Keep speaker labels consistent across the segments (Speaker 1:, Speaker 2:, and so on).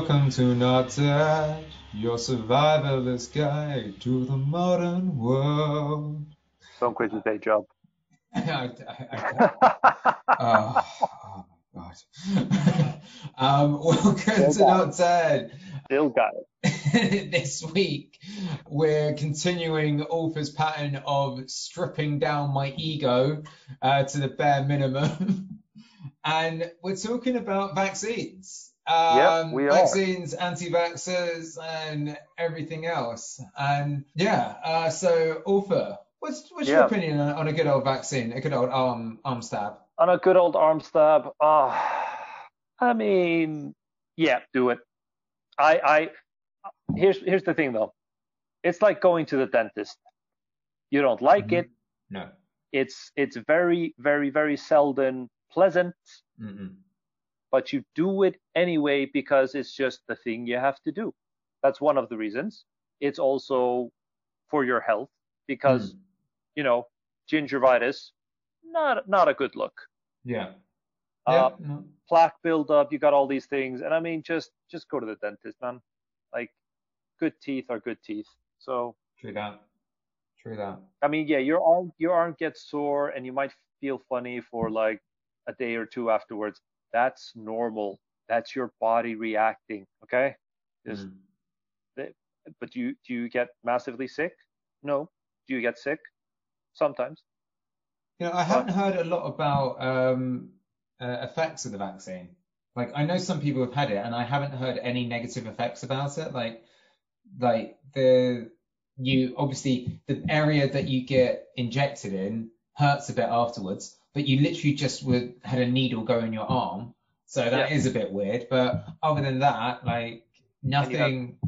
Speaker 1: Welcome to Not Dead, your survivalist guide to the modern world.
Speaker 2: Don't quit your day job.
Speaker 1: I, I, I, oh, oh my god. um, welcome
Speaker 2: Still
Speaker 1: to Dead.
Speaker 2: Still got it.
Speaker 1: this week, we're continuing Author's pattern of stripping down my ego uh, to the bare minimum. and we're talking about vaccines. Um,
Speaker 2: Yep, we are.
Speaker 1: vaccines, anti-vaxxers, and everything else. And yeah, uh, so Author, what's, what's your opinion on, on a good old vaccine, a good old arm arm stab?
Speaker 2: On a good old arm stab. Oh, I mean, yeah, do it. I, I, here's here's the thing though. It's like going to the dentist. You don't like
Speaker 1: Mhm.
Speaker 2: it.
Speaker 1: No.
Speaker 2: It's it's very very very seldom pleasant,
Speaker 1: Mm-mm.
Speaker 2: But you do it anyway because it's just the thing you have to do. That's one of the reasons. It's also for your health because
Speaker 1: Mm.
Speaker 2: you know gingivitis not not a good look.
Speaker 1: Yeah.
Speaker 2: Uh,
Speaker 1: Yeah. no.
Speaker 2: plaque buildup, you got all these things, and I mean, just just go to the dentist, man. Like, good teeth are good teeth. So,
Speaker 1: True that. True that.
Speaker 2: I mean, yeah, your arm your arm gets sore, and you might feel funny for like a day or two afterwards. That's normal. That's your body reacting. Okay. Just,
Speaker 1: Mm.
Speaker 2: but do you do you get massively sick? No. Do you get sick? Sometimes.
Speaker 1: You know, I haven't heard a lot about um, uh, effects of the vaccine. Like, I know some people have had it, and I haven't heard any negative effects about it. Like, like the you obviously the area that you get injected in hurts a bit afterwards, but you literally just would had a needle go in your arm, so that is
Speaker 2: Yeah.
Speaker 1: a bit weird. But other than that, like
Speaker 2: you have-
Speaker 1: nothing.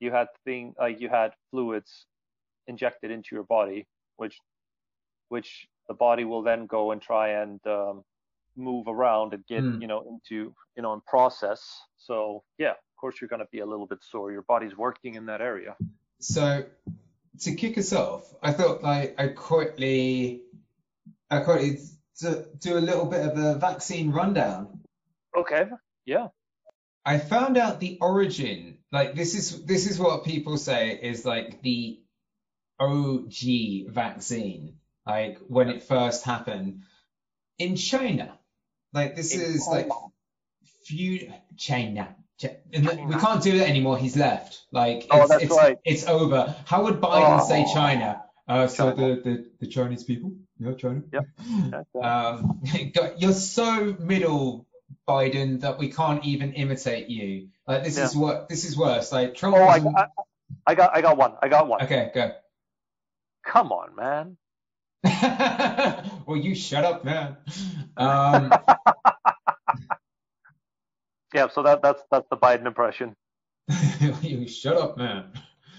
Speaker 2: you had thing like you had fluids injected into your body, which which the body will then go and try and um, move around and get
Speaker 1: Hmm.
Speaker 2: you know into you know and process. So yeah, of course you're gonna be a little bit sore. Your body's working in that area.
Speaker 1: So to kick us off, I thought like I'd quickly, To do a little bit of a vaccine rundown.
Speaker 2: Okay. Yeah.
Speaker 1: I found out the origin. Like this is this is what people say is like the OG vaccine. Like when it first happened in China. Like this
Speaker 2: In
Speaker 1: is like
Speaker 2: China.
Speaker 1: few China. Ch- and look, We can't do that anymore. He's left. Like
Speaker 2: Oh,
Speaker 1: it's, it's,
Speaker 2: right.
Speaker 1: it's over. How would Biden
Speaker 2: Oh.
Speaker 1: say China? Uh, so the, the the Chinese people, yeah, China.
Speaker 2: Yep. Okay.
Speaker 1: Um, you're so middle, Biden, that we can't even imitate you. Like this is what this is worse. Like Trump.
Speaker 2: Oh, I, I, I got I got one. I got one.
Speaker 1: Okay, go.
Speaker 2: Come on, man.
Speaker 1: well, you shut up, man. Um,
Speaker 2: Yeah. So that that's that's the Biden impression.
Speaker 1: you shut up, man.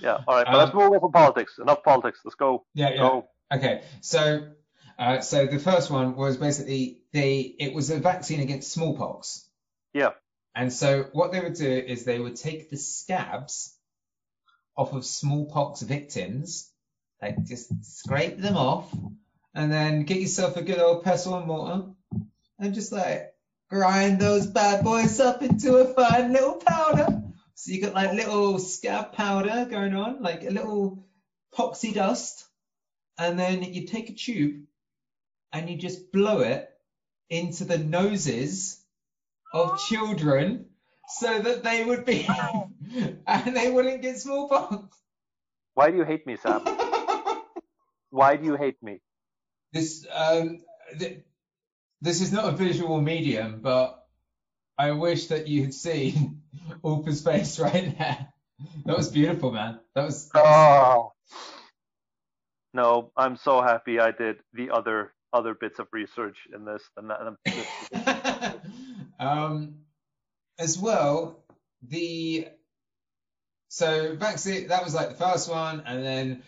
Speaker 2: Yeah. All right. But
Speaker 1: Um,
Speaker 2: let's move on from politics. Enough politics. Let's go.
Speaker 1: Yeah, yeah.
Speaker 2: Go.
Speaker 1: Okay, so uh, so the first one was basically the it was a vaccine against smallpox.
Speaker 2: Yeah.
Speaker 1: And so what they would do is they would take the scabs off of smallpox victims, like just scrape them off, and then get yourself a good old pestle and mortar, and just like grind those bad boys up into a fine little powder. So you got like little scab powder going on, like a little poxy dust, and then you take a tube and you just blow it into the noses of children so that they would be and they wouldn't get smallpox.
Speaker 2: Why do you hate me, Sam? Why do you hate me?
Speaker 1: this um th- this is not a visual medium, but I wish that you had seen Ulfa's face right there. That was beautiful, man. That was, that was
Speaker 2: Oh. No, I'm so happy I did the other other bits of research in this and that.
Speaker 1: um, as well, the so vaccine that was like the first one, and then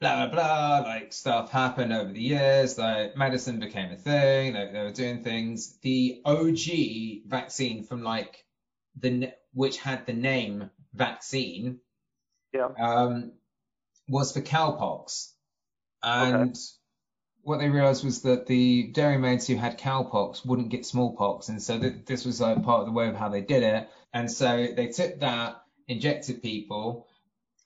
Speaker 1: blah blah blah, like stuff happened over the years. Like medicine became a thing. Like they were doing things. The OG vaccine from like the which had the name vaccine
Speaker 2: Yeah.
Speaker 1: um, was for cowpox, and what they realized was that the dairymaids who had cowpox wouldn't get smallpox, and so th- this was like part of the way of how they did it. And so they took that, injected people,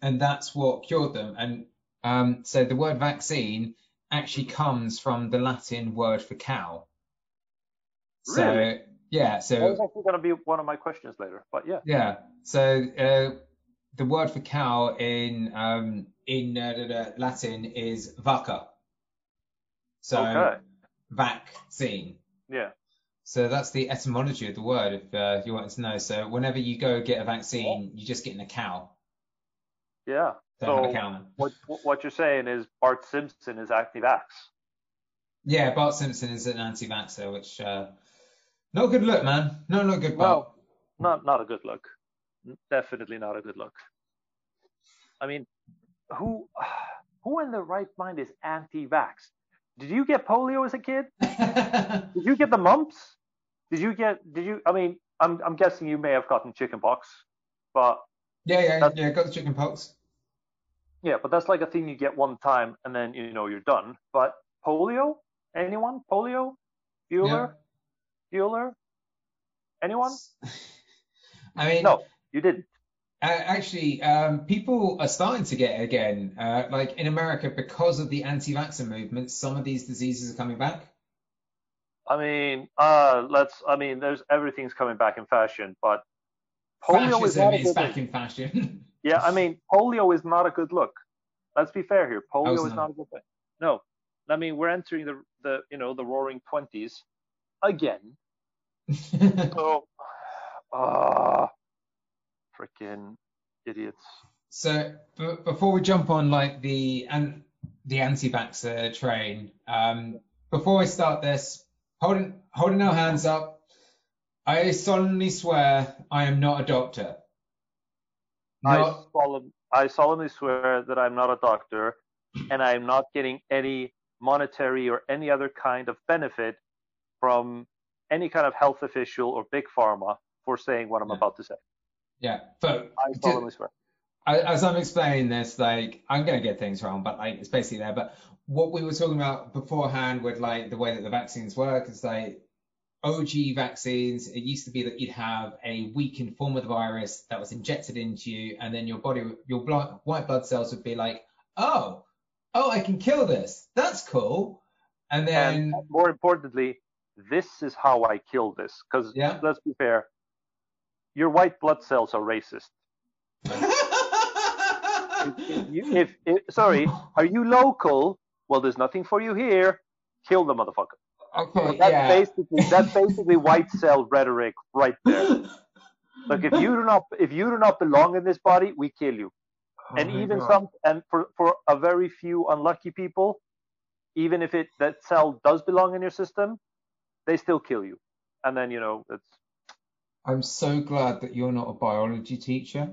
Speaker 1: and that's what cured them. And um, so the word vaccine actually comes from the Latin word for cow. So
Speaker 2: Really?
Speaker 1: yeah,
Speaker 2: That
Speaker 1: so
Speaker 2: was actually going to be one of my questions later, but yeah.
Speaker 1: yeah, so uh, the word for cow in um, in uh, Latin is vacca. So
Speaker 2: Okay.
Speaker 1: vaccine.
Speaker 2: Yeah.
Speaker 1: So that's the etymology of the word, if uh, you wanted to know. So whenever you go get a vaccine, you're just getting a cow.
Speaker 2: Yeah.
Speaker 1: Don't have a
Speaker 2: So what what you're saying is Bart Simpson is anti-vax.
Speaker 1: Yeah, Bart Simpson is an anti-vaxxer, which uh, not a good look, man. No, not good, Bart.
Speaker 2: Well, not not a good look. Definitely not a good look. I mean, who who in the right mind is anti-vax? Did you get polio as a kid? Did you get the mumps? Did you get? Did you? I mean, I'm I'm guessing you may have gotten chickenpox, but
Speaker 1: yeah, yeah, yeah. Got the chicken pox.
Speaker 2: Yeah, but that's like a thing you get one time and then you know you're done. But polio? Anyone? Polio? Bueller? Bueller? Anyone?
Speaker 1: I mean,
Speaker 2: No, you didn't.
Speaker 1: Uh, actually, um, people are starting to get it again. Uh, like in America, because of the anti-vaxxer movement, some of these diseases are coming back.
Speaker 2: I mean, uh, let's. I mean, there's everything's coming back in fashion, but polio is
Speaker 1: Fascism
Speaker 2: a
Speaker 1: is back in fashion.
Speaker 2: Yeah, I mean, polio is not a good look. Let's be fair here. Polio is not a good thing. No, I mean, we're entering the the you know the roaring twenties again. So, ah, freaking idiots.
Speaker 1: So b- before we jump on like the and the anti-vaxxer train, um, before I start this, holding holding our hands up, I solemnly swear I am not a doctor.
Speaker 2: I, solemn, I solemnly swear that I'm not a doctor and I'm not getting any monetary or any other kind of benefit from any kind of health official or big pharma for saying what I'm
Speaker 1: Yeah.
Speaker 2: about to say.
Speaker 1: yeah, but
Speaker 2: I solemnly swear.
Speaker 1: I- as I'm explaining this, like I'm gonna get things wrong, but like it's basically there. But what we were talking about beforehand with like the way that the vaccines work is like OG vaccines. It used to be that you'd have a weakened form of the virus that was injected into you, and then your body, your blood, white blood cells would be like, oh, oh, I can kill this. That's cool. And then
Speaker 2: And more importantly, this is how I kill this. Because
Speaker 1: Yeah.
Speaker 2: let's be fair, your white blood cells are racist. You- if, if sorry, are you local? Well, there's nothing for you here. Kill the motherfucker.
Speaker 1: Okay,
Speaker 2: That's
Speaker 1: yeah.
Speaker 2: basically that's basically white cell rhetoric right there. Look, if you do not if you do not belong in this body, we kill you. Oh and
Speaker 1: Oh my
Speaker 2: even
Speaker 1: God.
Speaker 2: some and for for a very few unlucky people, even if it that cell does belong in your system, they still kill you. And then you know it's
Speaker 1: I'm so glad that you're not a biology teacher.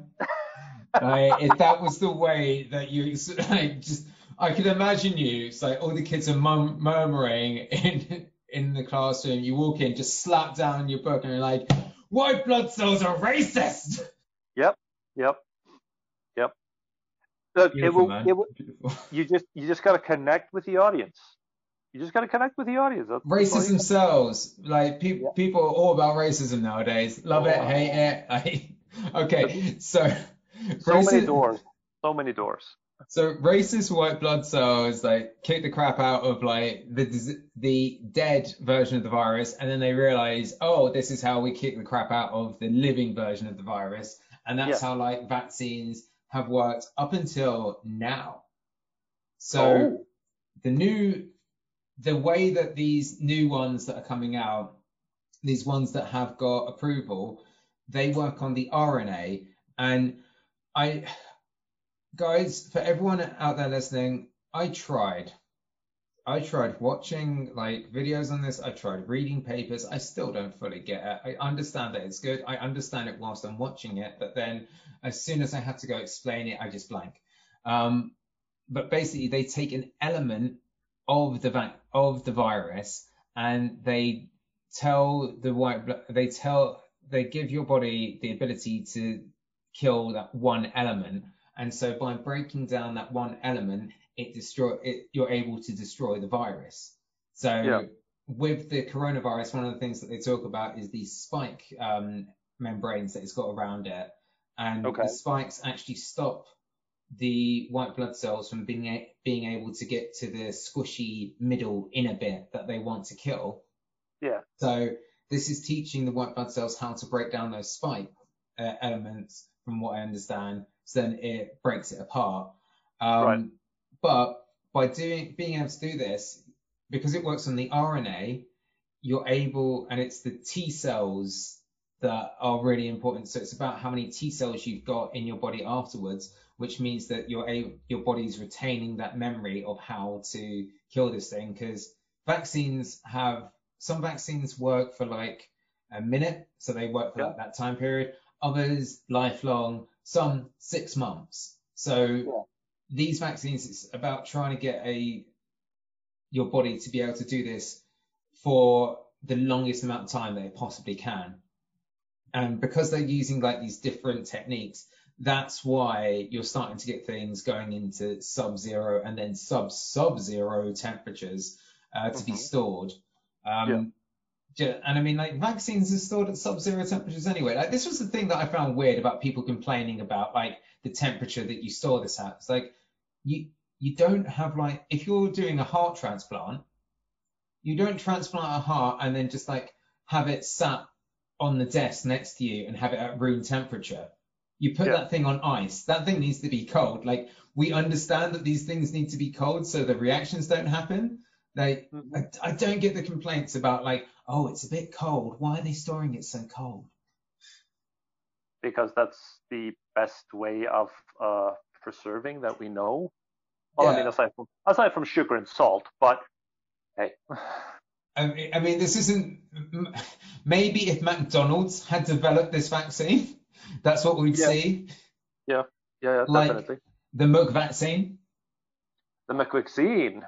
Speaker 1: Like, if that was the way that you like, just, I could imagine you. It's like all the kids are mum- murmuring in in the classroom. You walk in, just slap down your book, and you're like, "White blood cells are racist."
Speaker 2: yep, yep, yep. Look, it
Speaker 1: Beautiful,
Speaker 2: will,
Speaker 1: man.
Speaker 2: it will,
Speaker 1: Beautiful.
Speaker 2: you just you just gotta connect with the audience. You just gotta connect with the audience. That's,
Speaker 1: Racism sells. Like pe-
Speaker 2: Yeah.
Speaker 1: people are all about racism nowadays. Love it,
Speaker 2: Oh.
Speaker 1: hate it. Like, okay, so
Speaker 2: So many doors. So many doors.
Speaker 1: So racist white blood cells like kick the crap out of like the the dead version of the virus, and then they realize, oh, this is how we kick the crap out of the living version of the virus, and that's
Speaker 2: Yeah.
Speaker 1: how like vaccines have worked up until now. So
Speaker 2: Oh.
Speaker 1: the new the way that these new ones that are coming out, these ones that have got approval, they work on the RNA. And I, guys, for everyone out there listening, I tried. I tried watching like videos on this. I tried reading papers. I still don't fully get it. I understand that it's good. I understand it whilst I'm watching it, but then as soon as I have to go explain it, I just blank. Um, but basically, they take an element of the vac- of the virus and they tell the white they tell they give your body the ability to kill that one element and so by breaking down that one element it destroy it. You're able to destroy the virus. So
Speaker 2: Yeah.
Speaker 1: with the coronavirus, one of the things that they talk about is these spike um, membranes that it's got around it, and
Speaker 2: Okay.
Speaker 1: the spikes actually stop the white blood cells from being a- being able to get to the squishy middle inner bit that they want to kill.
Speaker 2: Yeah.
Speaker 1: So this is teaching the white blood cells how to break down those spike uh, elements, from what I understand. So then it breaks it apart. Um,
Speaker 2: Right.
Speaker 1: But by doing being able to do this, because it works on the RNA, you're able, and it's the T cells that are really important. So it's about how many T cells you've got in your body afterwards, which means that your your body's retaining that memory of how to kill this thing. Because vaccines have some vaccines work for like a minute, so they work for
Speaker 2: Yeah.
Speaker 1: like that time period. Others lifelong, some six months. So these vaccines, it's about trying to get a your body to be able to do this for the longest amount of time that it possibly can. And because they're using like these different techniques, that's why you're starting to get things going into sub-zero and then sub-sub-zero temperatures uh, to be
Speaker 2: Mhm.
Speaker 1: stored. Um, ju- And I mean, like vaccines are stored at sub-zero temperatures anyway. Like this was the thing that I found weird about people complaining about like the temperature that you store this at. It's like you you don't have like if you're doing a heart transplant, you don't transplant a heart and then just like have it sat on the desk next to you and have it at room temperature. You put
Speaker 2: Yeah.
Speaker 1: that thing on ice. That thing needs to be cold. Like we understand that these things need to be cold so the reactions don't happen. Like
Speaker 2: Mhm.
Speaker 1: I, I don't get the complaints about like, oh, it's a bit cold. Why are they storing it so cold?
Speaker 2: because that's the best way of uh, preserving that we know. Well, I mean, aside from aside from sugar and salt, but hey,
Speaker 1: I mean, I mean, this isn't. Maybe if McDonald's had developed this vaccine, that's what we'd
Speaker 2: Yeah.
Speaker 1: see.
Speaker 2: yeah, yeah, yeah
Speaker 1: Like-
Speaker 2: definitely.
Speaker 1: The Merck vaccine.
Speaker 2: The McVaccine.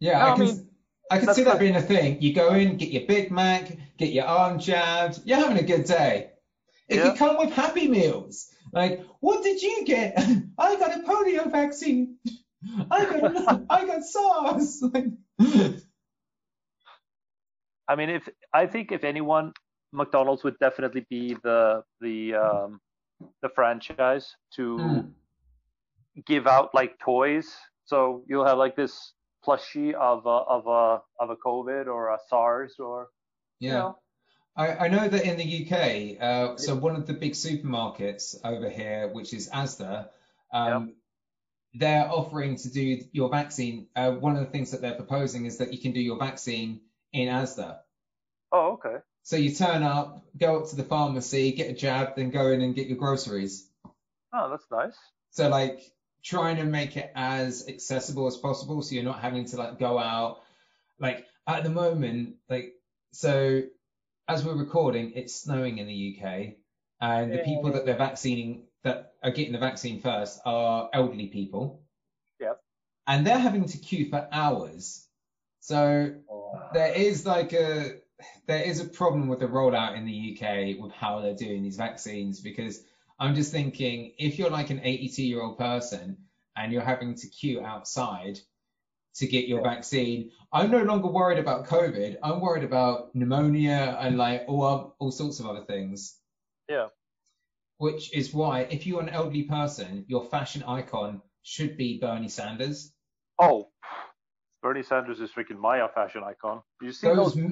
Speaker 1: Yeah,
Speaker 2: No,
Speaker 1: I
Speaker 2: I mean,
Speaker 1: I can see that being a thing. You go in, get your Big Mac, get your arm jabbed, you're having a good day. It
Speaker 2: Yeah.
Speaker 1: could come with Happy Meals. Like, what did you get? I got a polio vaccine. I got, I got SARS.
Speaker 2: I mean, if I think if anyone, McDonald's would definitely be the the um, the franchise to
Speaker 1: Hmm.
Speaker 2: give out like toys. So you'll have like this plushie of a of a of a COVID or a SARS or you
Speaker 1: yeah.
Speaker 2: know.
Speaker 1: I, I know that in the UK, uh, so one of the big supermarkets over here, which is Asda, um, they're offering to do your vaccine. Uh, one of the things that they're proposing is that you can do your vaccine in Asda.
Speaker 2: Oh, okay.
Speaker 1: So you turn up, go up to the pharmacy, get a jab, then go in and get your groceries.
Speaker 2: Oh, that's nice.
Speaker 1: So like trying to make it as accessible as possible, so you're not having to like go out. Like at the moment, like so as we're recording, it's snowing in the UK, and the people that they're vaccinating that are getting the vaccine first are elderly people.
Speaker 2: Yep.
Speaker 1: And they're having to queue for hours. So oh. there is like a there is a problem with the rollout in the UK with how they're doing these vaccines because I'm just thinking if you're like an 82 year old person and you're having to queue outside to get your vaccine, I'm no longer worried about COVID. I'm worried about pneumonia and like all all sorts of other things.
Speaker 2: Yeah.
Speaker 1: Which is why if you're an elderly person, your fashion icon should be Bernie Sanders.
Speaker 2: Oh, Bernie Sanders is freaking my fashion icon. Do you see
Speaker 1: Those
Speaker 2: those?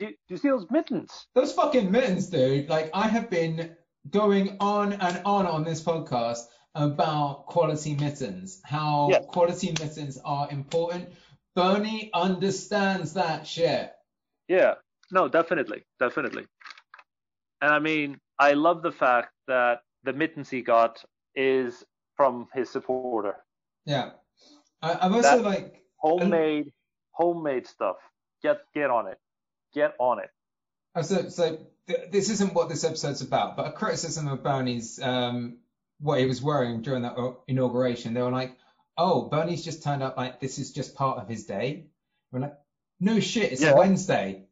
Speaker 2: Do, do you see those mittens?
Speaker 1: Those fucking mittens, dude. Like I have been going on and on on this podcast about quality mittens, how
Speaker 2: Yes.
Speaker 1: quality mittens are important. Bernie understands that shit.
Speaker 2: Yeah, no, definitely, definitely. And I mean, I love the fact that the mittens he got is from his supporter.
Speaker 1: Yeah. I, I'm also
Speaker 2: That-
Speaker 1: like,
Speaker 2: Homemade, homemade stuff. Get get on it. Get on it.
Speaker 1: uh, so, so th- this isn't what this episode's about, but a criticism of Bernie's, um, what he was wearing during that inauguration. They were like, oh, Bernie's just turned up like this is just part of his day. We're like, no shit, it's
Speaker 2: Yeah.
Speaker 1: a Wednesday.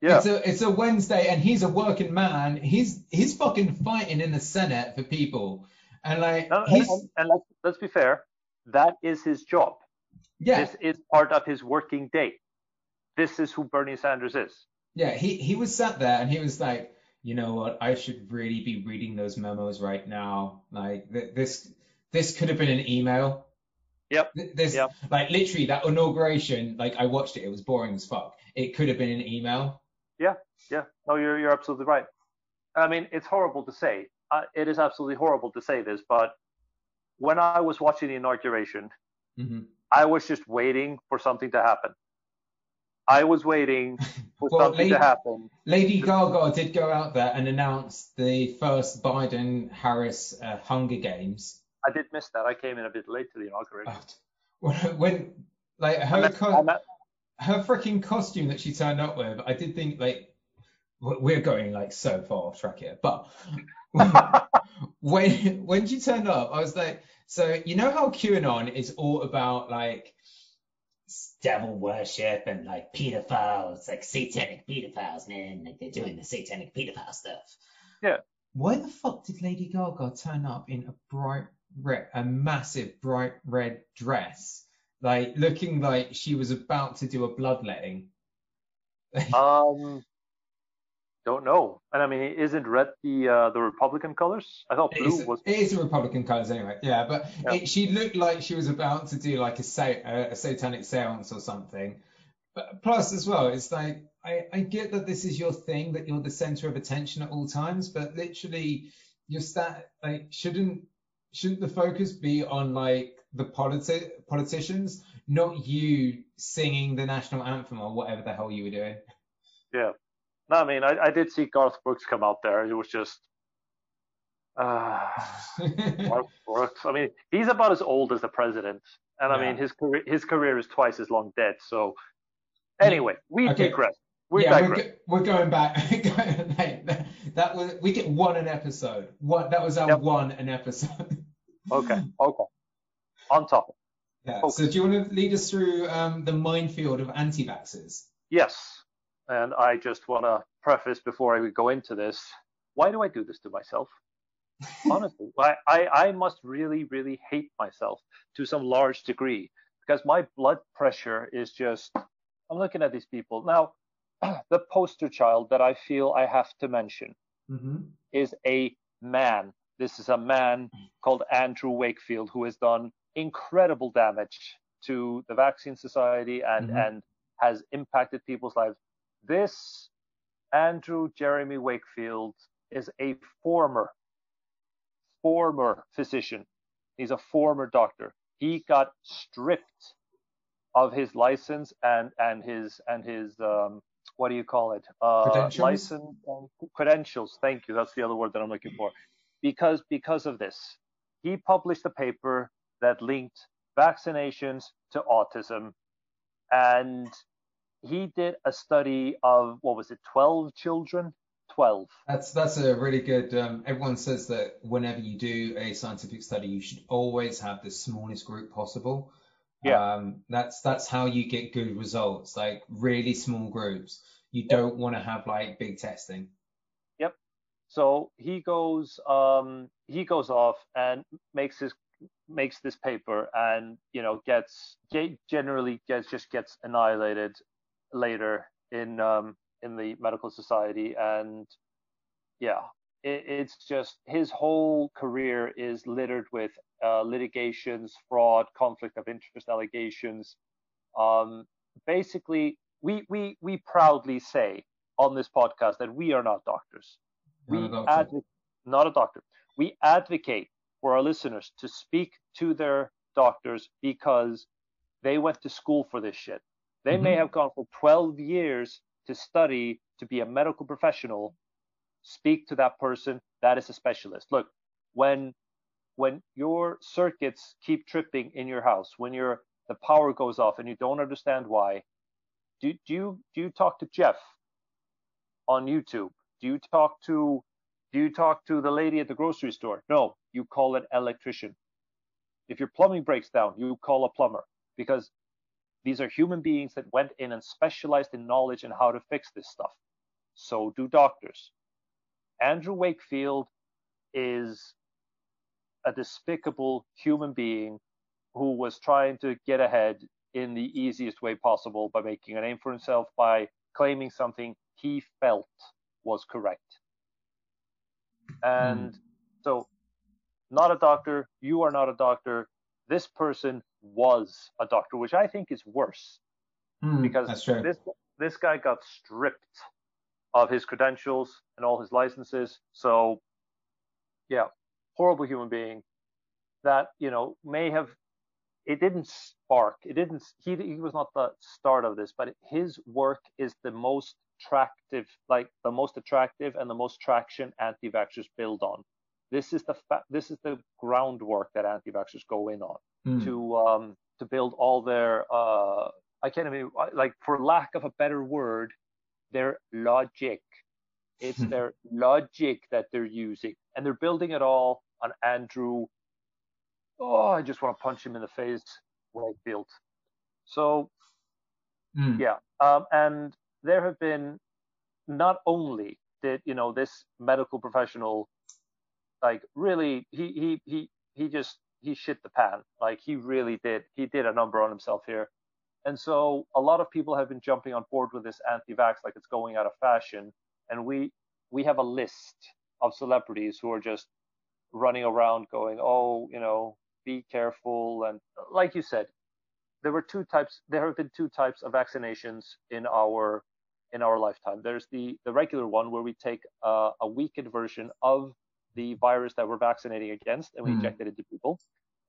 Speaker 2: Yeah,
Speaker 1: It's a it's a Wednesday and he's a working man. He's he's fucking fighting in the Senate for people. And like
Speaker 2: No, and,
Speaker 1: he's
Speaker 2: and, and let's let's be fair. That is his job.
Speaker 1: Yeah,
Speaker 2: This is part of his working day. This is who Bernie Sanders is.
Speaker 1: Yeah. He he was sat there and he was like, you know what? I should really be reading those memos right now. Like th- this this could have been an email.
Speaker 2: Yep.
Speaker 1: Th- This
Speaker 2: Yep.
Speaker 1: like literally that inauguration. Like I watched it. It was boring as fuck. It could have been an email.
Speaker 2: Yeah, yeah. No, you're you're absolutely right. I mean, it's horrible to say. Uh, it is absolutely horrible to say this, but when I was watching the inauguration,
Speaker 1: hmm
Speaker 2: I was just waiting for something to happen. I was waiting for
Speaker 1: Well,
Speaker 2: something to happen.
Speaker 1: Lady Gaga did go out there and announce the first Biden-Harris uh, Hunger Games.
Speaker 2: I did miss that. I came in a bit late to the inauguration.
Speaker 1: When, when like her co- her freaking costume that she turned up with, I did think like we're going like so far off track here, but when when she turned up, I was like, so you know how QAnon is all about like devil worship and like pedophiles, like satanic pedophiles, man, like they're doing the satanic pedophile stuff.
Speaker 2: Yeah.
Speaker 1: Why the fuck did Lady Gaga turn up in a bright red, a massive bright red dress? like looking like she was about to do a bloodletting.
Speaker 2: um, don't know. And I mean, isn't red the uh, the Republican colors? I thought blue
Speaker 1: is,
Speaker 2: was.
Speaker 1: it is the Republican colours anyway, yeah, but
Speaker 2: Yeah.
Speaker 1: It, she looked like she was about to do like a, sa- a, a satanic seance or something. But plus, as well, it's like I, I get that this is your thing, that you're the center of attention at all times, but literally, your stat like shouldn't shouldn't the focus be on like the politi- politicians, not you singing the national anthem or whatever the hell you were doing?
Speaker 2: Yeah. No, I mean, I, I did see Garth Brooks come out there. It was just. Uh, Garth Brooks. I mean, he's about as old as the president, and I
Speaker 1: Yeah.
Speaker 2: mean, his career his career is twice as long dead. So, anyway, we
Speaker 1: Okay.
Speaker 2: digress. We
Speaker 1: yeah, we're,
Speaker 2: digress.
Speaker 1: go- we're going back. Mate, that, that was we get one an episode. One that was our
Speaker 2: Yep.
Speaker 1: one an episode.
Speaker 2: Okay, okay. On topic.
Speaker 1: yeah.
Speaker 2: Okay.
Speaker 1: So do you want to lead us through um, the minefield of anti-vaxxers?
Speaker 2: Yes, and I just want to preface before I go into this. Why do I do this to myself? Honestly, I, I, I must really, really hate myself to some large degree because my blood pressure is just. I'm looking at these people now. The poster child that I feel I have to mention
Speaker 1: Mm-hmm.
Speaker 2: is a man. This is a man called Andrew Wakefield who has done incredible damage to the Vaccine Society and,
Speaker 1: Mhm.
Speaker 2: and has impacted people's lives. This Andrew Jeremy Wakefield is a former, former physician. He's a former doctor. He got stripped of his license and, and his and his um, what do you call it? Uh,
Speaker 1: Credentials?
Speaker 2: License and credentials. Thank you. That's the other word that I'm looking for. Because because of this, he published a paper that linked vaccinations to autism, and he did a study of what was it, 12 children? 12.
Speaker 1: That's that's a really good. Um, everyone says that whenever you do a scientific study, you should always have the smallest group possible.
Speaker 2: Yeah.
Speaker 1: Um, that's that's how you get good results, like really small groups. You don't want to have like big testing. Yep.
Speaker 2: So he goes um, he goes off and makes his makes this paper and you know gets generally gets just gets annihilated later in um, in the medical society and yeah it, it's just his whole career is littered with uh, litigations fraud conflict of interest allegations um, basically we we we proudly say on this podcast that we are not doctors we
Speaker 1: Not doctor.
Speaker 2: advocate, not a doctor. We advocate for our listeners to speak to their doctors because they went to school for this shit. They may
Speaker 1: Mhm.
Speaker 2: have gone for 12 years to study to be a medical professional. Speak to that person. That is a specialist. Look, when when your circuits keep tripping in your house, when your the power goes off and you don't understand why, do, do you do you talk to Jeff on YouTube? Do you talk to do you talk to the lady at the grocery store? No, you call an electrician. If your plumbing breaks down, you call a plumber because these are human beings that went in and specialized in knowledge and how to fix this stuff. So do doctors. Andrew Wakefield is a despicable human being who was trying to get ahead in the easiest way possible by making a name for himself by claiming something he felt was correct. And mm. so, not a doctor, you are not a doctor. This person was a doctor, which I think is worse
Speaker 1: mm,
Speaker 2: because this this guy got stripped of his credentials and all his licenses. So, yeah, horrible human being that you know may have it didn't spark. It didn't he, he was not the start of this but his work is the most attractive like the most attractive and the most traction anti-vaxxers build on. This is the fa- this is the groundwork that anti-vaxxers go in on mm. to um to build all their uh i can't even like for lack of a better word their logic it's their logic that they're using and they're building it all on andrew oh, I just want to punch him in the face, Wakefield. So,
Speaker 1: mm.
Speaker 2: yeah, um, and there have been not only did you know this medical professional like really he he he he just he shit the pan like he really did he did a number on himself here and so a lot of people have been jumping on board with this anti-vax like it's going out of fashion and we we have a list of celebrities who are just running around going oh you know be careful. And like you said, there were two types. There have been two types of vaccinations in our in our lifetime. There's the the regular one where we take uh, a weakened version of the virus that we're vaccinating against and we mm. inject it into people.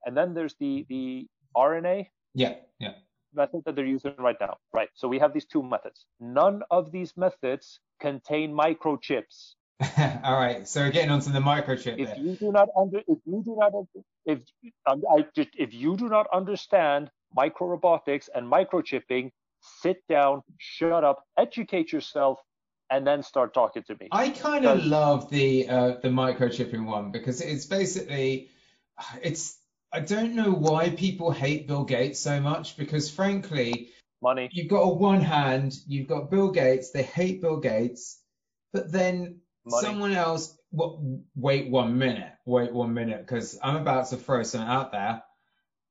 Speaker 2: And then there's the the RNA.
Speaker 1: Yeah, yeah.
Speaker 2: Method that they're using right now. Right. So we have these two methods. None of these methods contain microchips.
Speaker 1: All right, so we're getting onto the microchip.
Speaker 2: If
Speaker 1: there.
Speaker 2: you do not under, if you do not, if um, I just, if you do not understand micro robotics and microchipping, sit down, shut up, educate yourself, and then start talking to me.
Speaker 1: I kind of love the uh, the microchipping one because it's basically, it's I don't know why people hate Bill Gates so much because frankly,
Speaker 2: money.
Speaker 1: You've got on one hand, you've got Bill Gates. They hate Bill Gates, but then Money. Someone else. wait one minute. Wait one minute, because I'm about to throw something out there.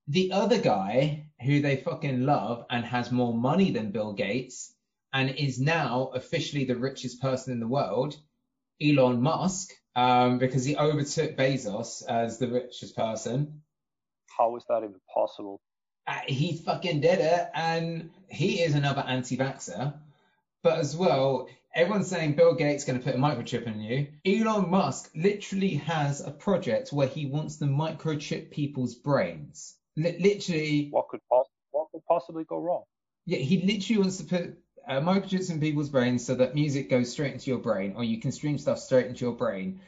Speaker 1: The other guy who they fucking love and has more money than Bill Gates and is now officially the richest person in the world, Elon Musk, um, because he overtook Bezos as the richest person.
Speaker 2: How is that even possible?
Speaker 1: Uh, he fucking did it, and he is another anti-vaxxer. But as well, everyone's saying Bill Gates is going to put a microchip in you. Elon Musk literally has a project where he wants to microchip people's brains. L- literally.
Speaker 2: What could what could possibly go wrong?
Speaker 1: Yeah, he literally wants to put uh, microchips in people's brains so that music goes straight into your brain, or you can stream stuff straight into your brain.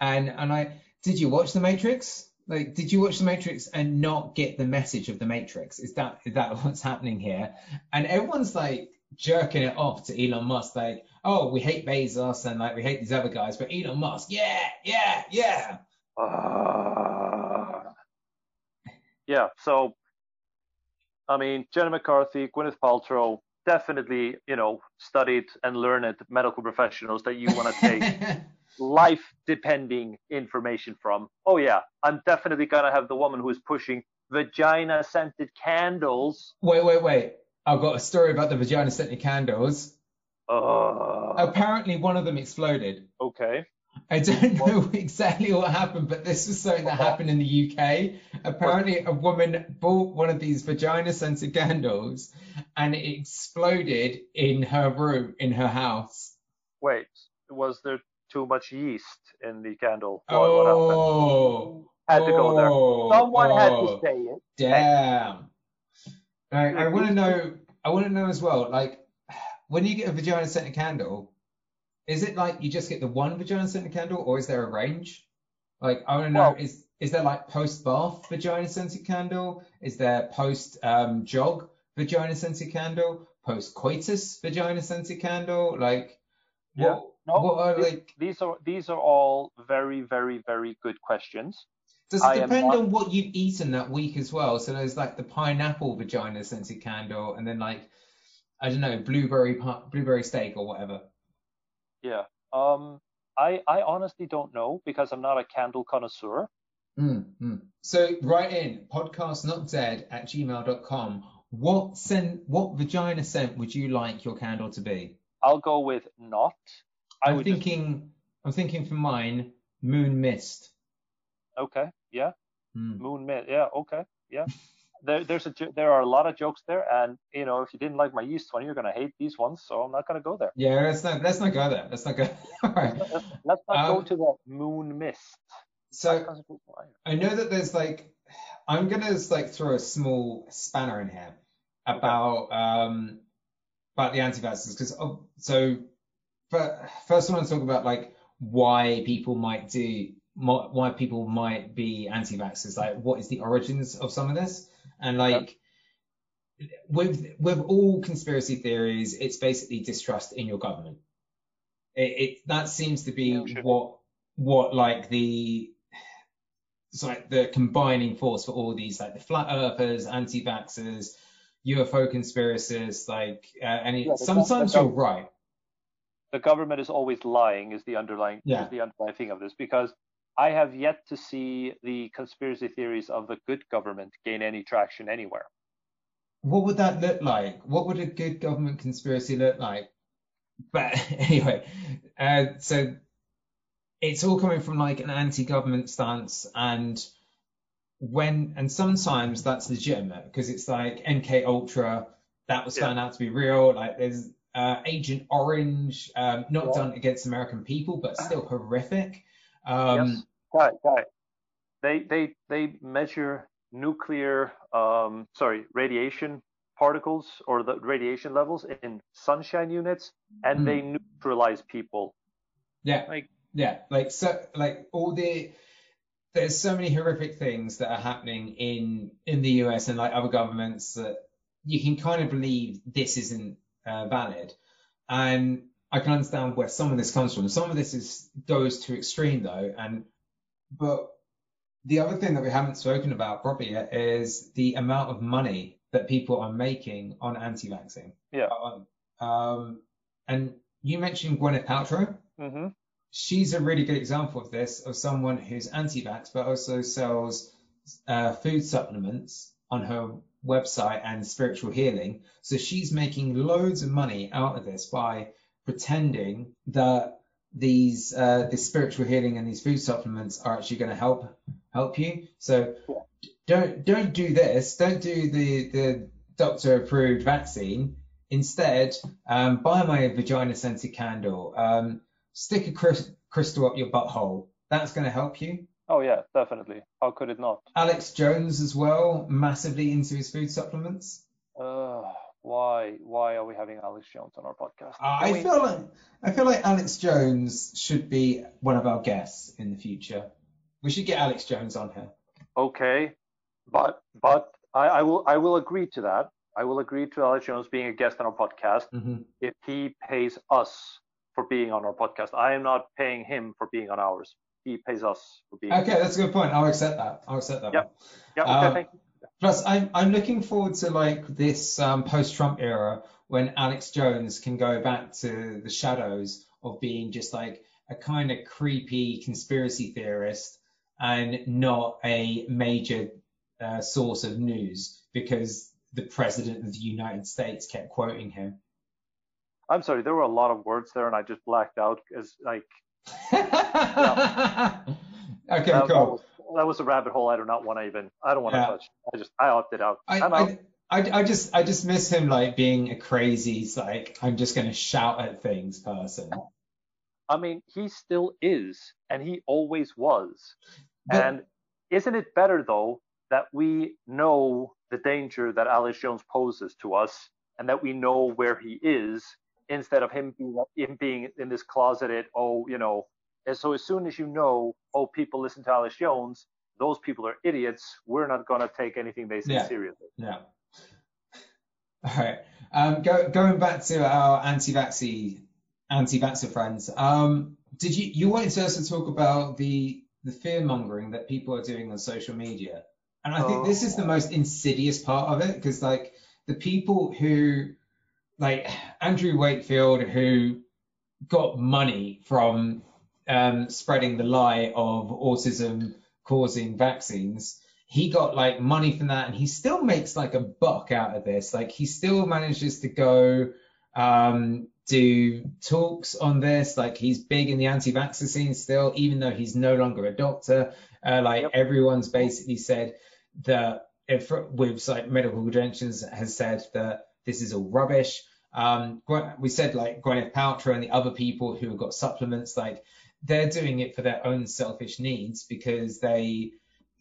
Speaker 1: And and I did you watch The Matrix? Like, did you watch The Matrix and not get the message of The Matrix? Is that is that what's happening here? And everyone's like jerking it off to Elon Musk, like, oh, we hate Bezos and like we hate these other guys, but Elon Musk, yeah, yeah, yeah.
Speaker 2: Uh, yeah. So, I mean, Jenny McCarthy, Gwyneth Paltrow, definitely, you know, studied and learned medical professionals that you want to take life depending information from. Oh yeah, I'm definitely gonna have the woman who's pushing vagina scented candles.
Speaker 1: Wait, wait, wait. I've got a story about the vagina scented candles.
Speaker 2: Uh,
Speaker 1: Apparently, one of them exploded.
Speaker 2: Okay.
Speaker 1: I don't know exactly what happened, but this was something that uh-huh. happened in the UK. Apparently, a woman bought one of these vagina scented candles and it exploded in her room, in her house.
Speaker 2: Wait, was there too much yeast in the candle?
Speaker 1: What, oh.
Speaker 2: What had to go there. Oh. Someone oh, had to oh. say it.
Speaker 1: Damn. Right, I want to know. I want to know as well. Like, when you get a vagina scented candle, is it like you just get the one vagina scented candle, or is there a range? Like, I want to know well, is is there like post bath vagina scented candle? Is there post um, jog vagina scented candle? Post coitus vagina scented candle? Like,
Speaker 2: yeah. what? No, what are, like, these are these are all very very very good questions.
Speaker 1: Does it depend on what you've eaten that week as well? So there's like the pineapple vagina scented candle, and then like I don't know blueberry blueberry steak or whatever.
Speaker 2: Yeah. Um. I I honestly don't know because I'm not a candle connoisseur.
Speaker 1: Mm, mm. So write in podcastnotdead at gmail.com. What scent, what vagina scent would you like your candle to be?
Speaker 2: I'll go with not. I
Speaker 1: I'm
Speaker 2: would just-
Speaker 1: thinking, I'm thinking for mine, moon mist.
Speaker 2: okay, yeah,
Speaker 1: Mm.
Speaker 2: moon mist. yeah, okay, yeah. There, there's a, there are a lot of jokes there, and you know, if you didn't like my yeast one, you're gonna hate these ones, so I'm not gonna go there.
Speaker 1: Yeah, let's not, let's not go there. Let's not go. All right.
Speaker 2: Let's, let's not go
Speaker 1: Um,
Speaker 2: to the moon mist.
Speaker 1: So I know that there's like, I'm gonna like throw a small spanner in here about um about the anti-vaxxers because so but first I want to talk about like why people might do why people might be anti-vaxxers like what is the origins of some of this and like with with all conspiracy theories it's basically distrust in your government. It, it that seems to be
Speaker 2: Yeah,
Speaker 1: what what like the it's like the combining force for all these like the flat earthers anti-vaxxers UFO conspiracies like uh, and it,
Speaker 2: Yeah,
Speaker 1: sometimes you're right.
Speaker 2: the government is always lying is the underlying
Speaker 1: Yeah.
Speaker 2: is the underlying thing of this because I have yet to see the conspiracy theories of the good government gain any traction anywhere.
Speaker 1: What would that look like? What would a good government conspiracy look like? But anyway, uh, so it's all coming from like an anti-government stance, and when and sometimes that's legitimate because it's like MK Ultra that was
Speaker 2: Yeah.
Speaker 1: found out to be real. Like there's uh, Agent Orange, um, not
Speaker 2: Yeah.
Speaker 1: done against American people, but still horrific. Um,
Speaker 2: yes, guy, guy. They they they measure nuclear um sorry radiation particles or the radiation levels in sunshine units, and
Speaker 1: Hmm.
Speaker 2: they neutralize people.
Speaker 1: Yeah.
Speaker 2: Like
Speaker 1: Yeah, like so, like all the there's so many horrific things that are happening in in the US and like other governments that you can kind of believe this isn't uh, valid, and I can understand where some of this comes from. Some of this is goes to extreme though, and but the other thing that we haven't spoken about properly yet is the amount of money that people are making on anti-vaxxing.
Speaker 2: Yeah.
Speaker 1: Um, um, and you mentioned Gwyneth Paltrow
Speaker 2: Mm-hmm.
Speaker 1: she's a really good example of this, of someone who's anti-vax but also sells uh, food supplements on her website and spiritual healing. So she's making loads of money out of this by pretending that these uh, this spiritual healing and these food supplements are actually going to help help you. So don't don't do this. Don't do the the doctor approved vaccine. Instead, um, buy my vagina scented candle. Um, stick a crys- crystal up your butthole. That's going to help you.
Speaker 2: Oh yeah, definitely. How could it not?
Speaker 1: Alex Jones as well, massively into his food supplements.
Speaker 2: Uh, why why are we having Alex Jones on our podcast?
Speaker 1: Uh, I
Speaker 2: we-
Speaker 1: feel like I feel like Alex Jones should be one of our guests in the future. We should get Alex Jones on here.
Speaker 2: Okay, but but I, I will I will agree to that. I will agree to Alex Jones being a guest on our podcast
Speaker 1: hmm
Speaker 2: if he pays us for being on our podcast. I am not paying him for being on ours. He pays us for being.
Speaker 1: Okay, that's a good point. I'll accept that. I'll accept that.
Speaker 2: Yep.
Speaker 1: one.
Speaker 2: Yeah. Okay.
Speaker 1: Um. Plus, I'm I'm looking forward to like this um, post-Trump era when Alex Jones can go back to the shadows of being just like a kind of creepy conspiracy theorist and not a major uh, source of news because the president of the United States kept quoting him.
Speaker 2: I'm sorry. There were a lot of words there, and I just blacked out because like
Speaker 1: okay,
Speaker 2: that, that
Speaker 1: cool.
Speaker 2: That was a rabbit hole. I do not want to even. I don't want to
Speaker 1: Yeah.
Speaker 2: touch. I just I opted out.
Speaker 1: I,
Speaker 2: I'm out.
Speaker 1: I, I, I just I just miss him like being a crazy like I'm just gonna shout at things person.
Speaker 2: I mean, he still is, and he always was.
Speaker 1: But-
Speaker 2: and isn't it better though that we know the danger that Alex Jones poses to us, and that we know where he is, instead of him being him being in this closeted, oh, you know. And so as soon as you know, oh, people listen to Alex Jones, those people are idiots. We're not gonna take anything they say
Speaker 1: Yeah.
Speaker 2: seriously.
Speaker 1: Yeah. All right. Um, go, going back to our anti-vaxxy, anti-vaxxer friends. Um, did you you wanted us to also talk about the the fear mongering that people are doing on social media? And I think this is the most insidious part of it because like the people who like Andrew Wakefield who got money from um, spreading the lie of autism causing vaccines. He got like money from that and he still makes like a buck out of this. Like he still manages to go um, do talks on this. Like he's big in the anti-vaxxer scene still, even though he's no longer a doctor. Uh, like yep. everyone's basically said that if, with like medical credentials has said that this is all rubbish. Um, we said like Gwyneth Paltrow and the other people who have got supplements, like they're doing it for their own selfish needs because they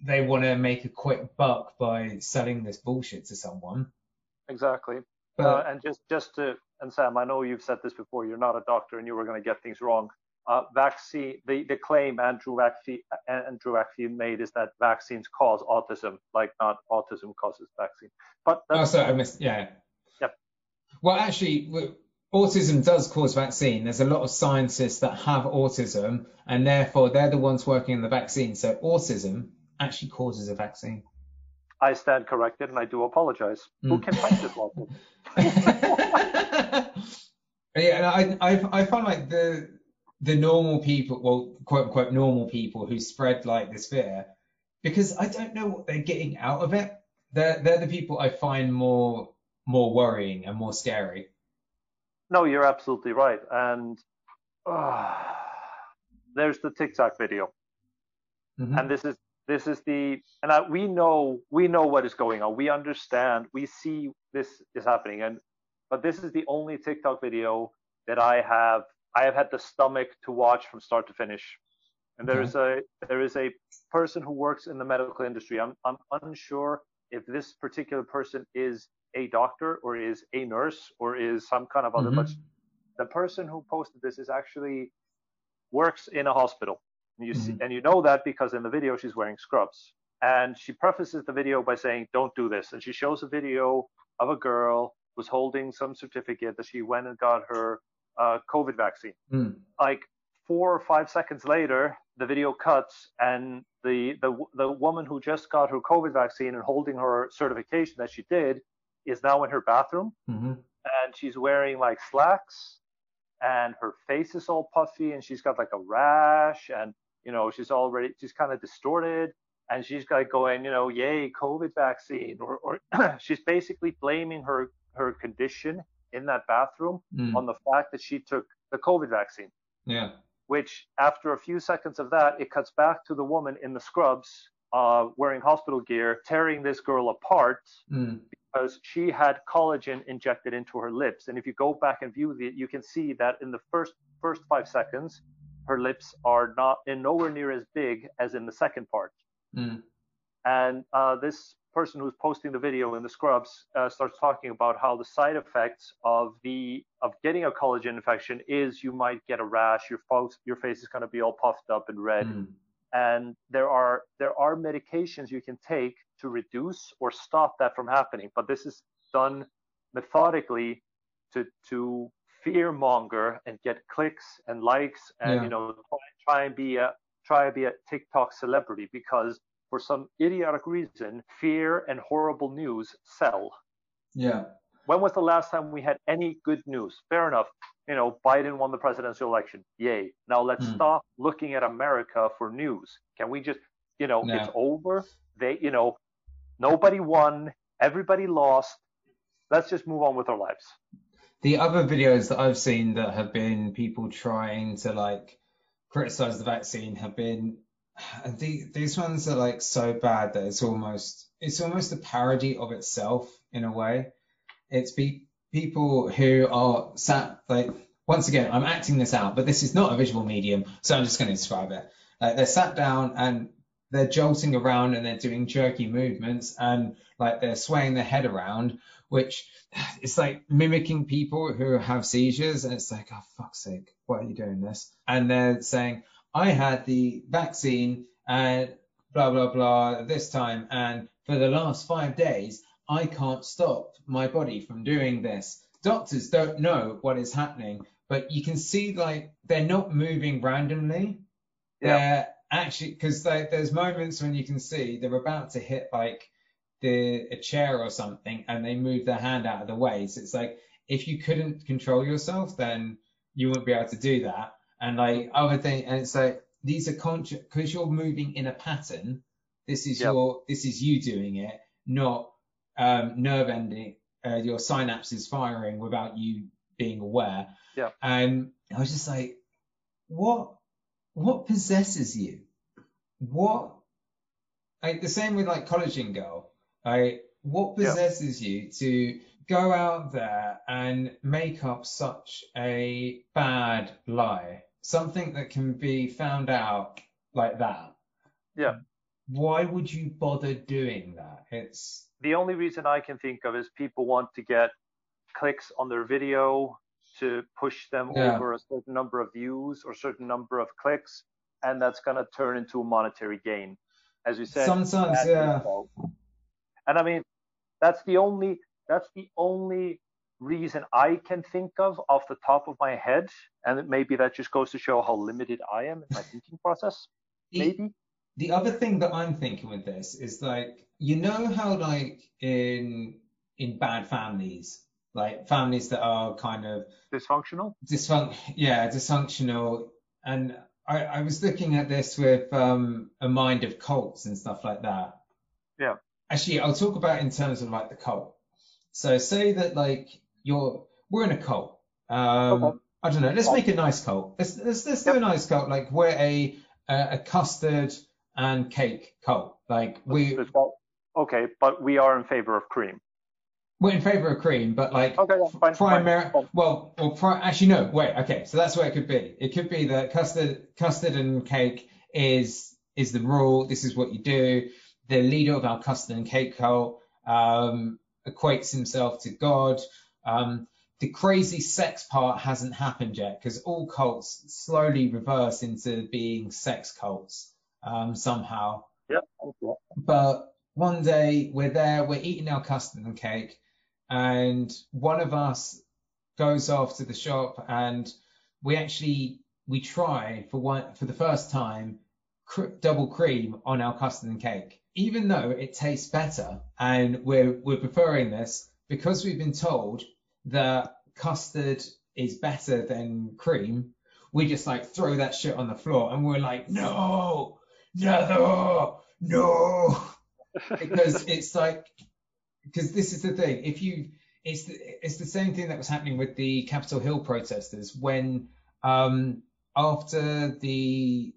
Speaker 1: they want to make a quick buck by selling this bullshit to someone.
Speaker 2: Exactly. But, uh, and just just to and Sam, I know you've said this before. You're not a doctor, and you were going to get things wrong. Uh, vaccine, the, the claim Andrew vaccine, Andrew vaccine made is that vaccines cause autism, like not autism causes vaccine. But
Speaker 1: oh, sorry, I missed. Yeah.
Speaker 2: Yep.
Speaker 1: Well, actually, autism does cause vaccine. There's a lot of scientists that have autism, and therefore they're the ones working on the vaccine. So autism actually causes a vaccine.
Speaker 2: I stand corrected, and I do apologize. Mm. Who can fight this lawsuit?
Speaker 1: yeah, and I, I I find like the the normal people, well, quote unquote normal people who spread like this fear, because I don't know what they're getting out of it. They're they're the people I find more more worrying and more scary.
Speaker 2: No, you're absolutely right. And uh, there's the TikTok video, mm-hmm. and this is this is the and I, we know we know what is going on. We understand. We see this is happening, and but this is the only TikTok video that I have I have had the stomach to watch from start to finish. And there is a there is a person who works in the medical industry. I'm I'm unsure if this particular person is a doctor or is a nurse or is some kind of other. Mm-hmm. But the person who posted this is actually works in a hospital. And you mm-hmm. see, and you know that because in the video she's wearing scrubs. And she prefaces the video by saying, "Don't do this." And she shows a video of a girl who's holding some certificate that she went and got her uh, COVID vaccine. Mm. Like four or five seconds later, the video cuts, and the, the the woman who just got her COVID vaccine and holding her certification that she did is now in her bathroom, mm-hmm. and she's wearing like slacks, and her face is all puffy, and she's got like a rash, and you know she's already she's kind of distorted, and she's like going, you know, yay COVID vaccine, or or she's basically blaming her her condition in that bathroom mm. on the fact that she took the COVID vaccine.
Speaker 1: Yeah.
Speaker 2: Which, after a few seconds of that, it cuts back to the woman in the scrubs uh, wearing hospital gear, tearing this girl apart mm. Because she had collagen injected into her lips. And if you go back and view it, you can see that in the first first five seconds, her lips are not in nowhere near as big as in the second part. Mm. And uh, this person who's posting the video in the scrubs uh, starts talking about how the side effects of the of getting a collagen infection is you might get a rash, your folks, your face is going to be all puffed up and red, mm. and there are there are medications you can take to reduce or stop that from happening, but this is done methodically to to fear monger and get clicks and likes and yeah. you know try, try and be a try and be a TikTok celebrity because for some idiotic reason, fear and horrible news sell.
Speaker 1: Yeah.
Speaker 2: When was the last time we had any good news? Fair enough. You know, Biden won the presidential election. Yay. Now let's mm. stop looking at America for news. Can we just, you know, no. it's over. They, you know, nobody won. Everybody lost. Let's just move on with our lives.
Speaker 1: The other videos that I've seen that have been people trying to like criticize the vaccine have been the, these ones are like so bad that it's almost it's almost a parody of itself in a way. It's be, people who are sat like once again I'm acting this out, but this is not a visual medium, so I'm just going to describe it. Like they're sat down and they're jolting around and they're doing jerky movements and like they're swaying their head around, which it's like mimicking people who have seizures, and it's like oh fuck's sake, why are you doing this? And they're saying I had the vaccine and blah, blah, blah this time. And for the last five days, I can't stop my body from doing this. Doctors don't know what is happening, but you can see like they're not moving randomly. Yeah. They're actually, because there's moments when you can see they're about to hit like the a chair or something and they move their hand out of the way. So it's like if you couldn't control yourself, then you wouldn't be able to do that and like other thing, and it's like these are conscious because you're moving in a pattern. This is
Speaker 2: Yep.
Speaker 1: your this is you doing it, not um, nerve ending. Uh, your synapses firing without you being aware.
Speaker 2: Yep.
Speaker 1: And I was just like, what what possesses you? What like the same with like collagen girl. Like what possesses you to go out there and make up such a bad lie? Something that can be found out like that.
Speaker 2: Yeah.
Speaker 1: Why would you bother doing that? It's
Speaker 2: The only reason I can think of is people want to get clicks on their video to push them
Speaker 1: Yeah.
Speaker 2: over a certain number of views or certain number of clicks, and that's going to turn into a monetary gain. As you said,
Speaker 1: sometimes, yeah.
Speaker 2: info. And I mean, that's the only that's the only reason I can think of off the top of my head, and maybe that just goes to show how limited I am in my thinking process.
Speaker 1: The-
Speaker 2: Maybe.
Speaker 1: The other thing that I'm thinking with this is like, you know how like in in bad families, like families that are kind of
Speaker 2: Dysfunctional.
Speaker 1: dysfunc yeah, dysfunctional. And I, I was looking at this with um a mind of cults and stuff like that.
Speaker 2: Yeah.
Speaker 1: Actually, I'll talk about it in terms of like the cult. So say that like you're we're in a cult. Um
Speaker 2: Okay.
Speaker 1: I don't know, let's make a nice cult. Let's let's, let's do a nice cult. Like we're a a, a custard and cake cult. Like we
Speaker 2: Okay, but we are in favor of cream.
Speaker 1: We're in favor of cream, but like
Speaker 2: Okay, yeah, fine.
Speaker 1: primary
Speaker 2: fine.
Speaker 1: well or pri- actually no wait okay so that's where it could be it could be that custard custard and cake is is the rule this is what you do the leader of our custard and cake cult um equates himself to god um the crazy sex part hasn't happened yet because all cults slowly reverse into being sex cults um somehow
Speaker 2: Yeah.
Speaker 1: but one day we're there, we're eating our custard and cake, and one of us goes off to the shop and we actually we try for one for the first time cr- double cream on our custard and cake, even though it tastes better, and we're we're preferring this because we've been told that custard is better than cream. We just like throw that shit on the floor and we're like, no, no, no because it's like because this is the thing if you it's the, it's the same thing that was happening with the Capitol Hill protesters when um after the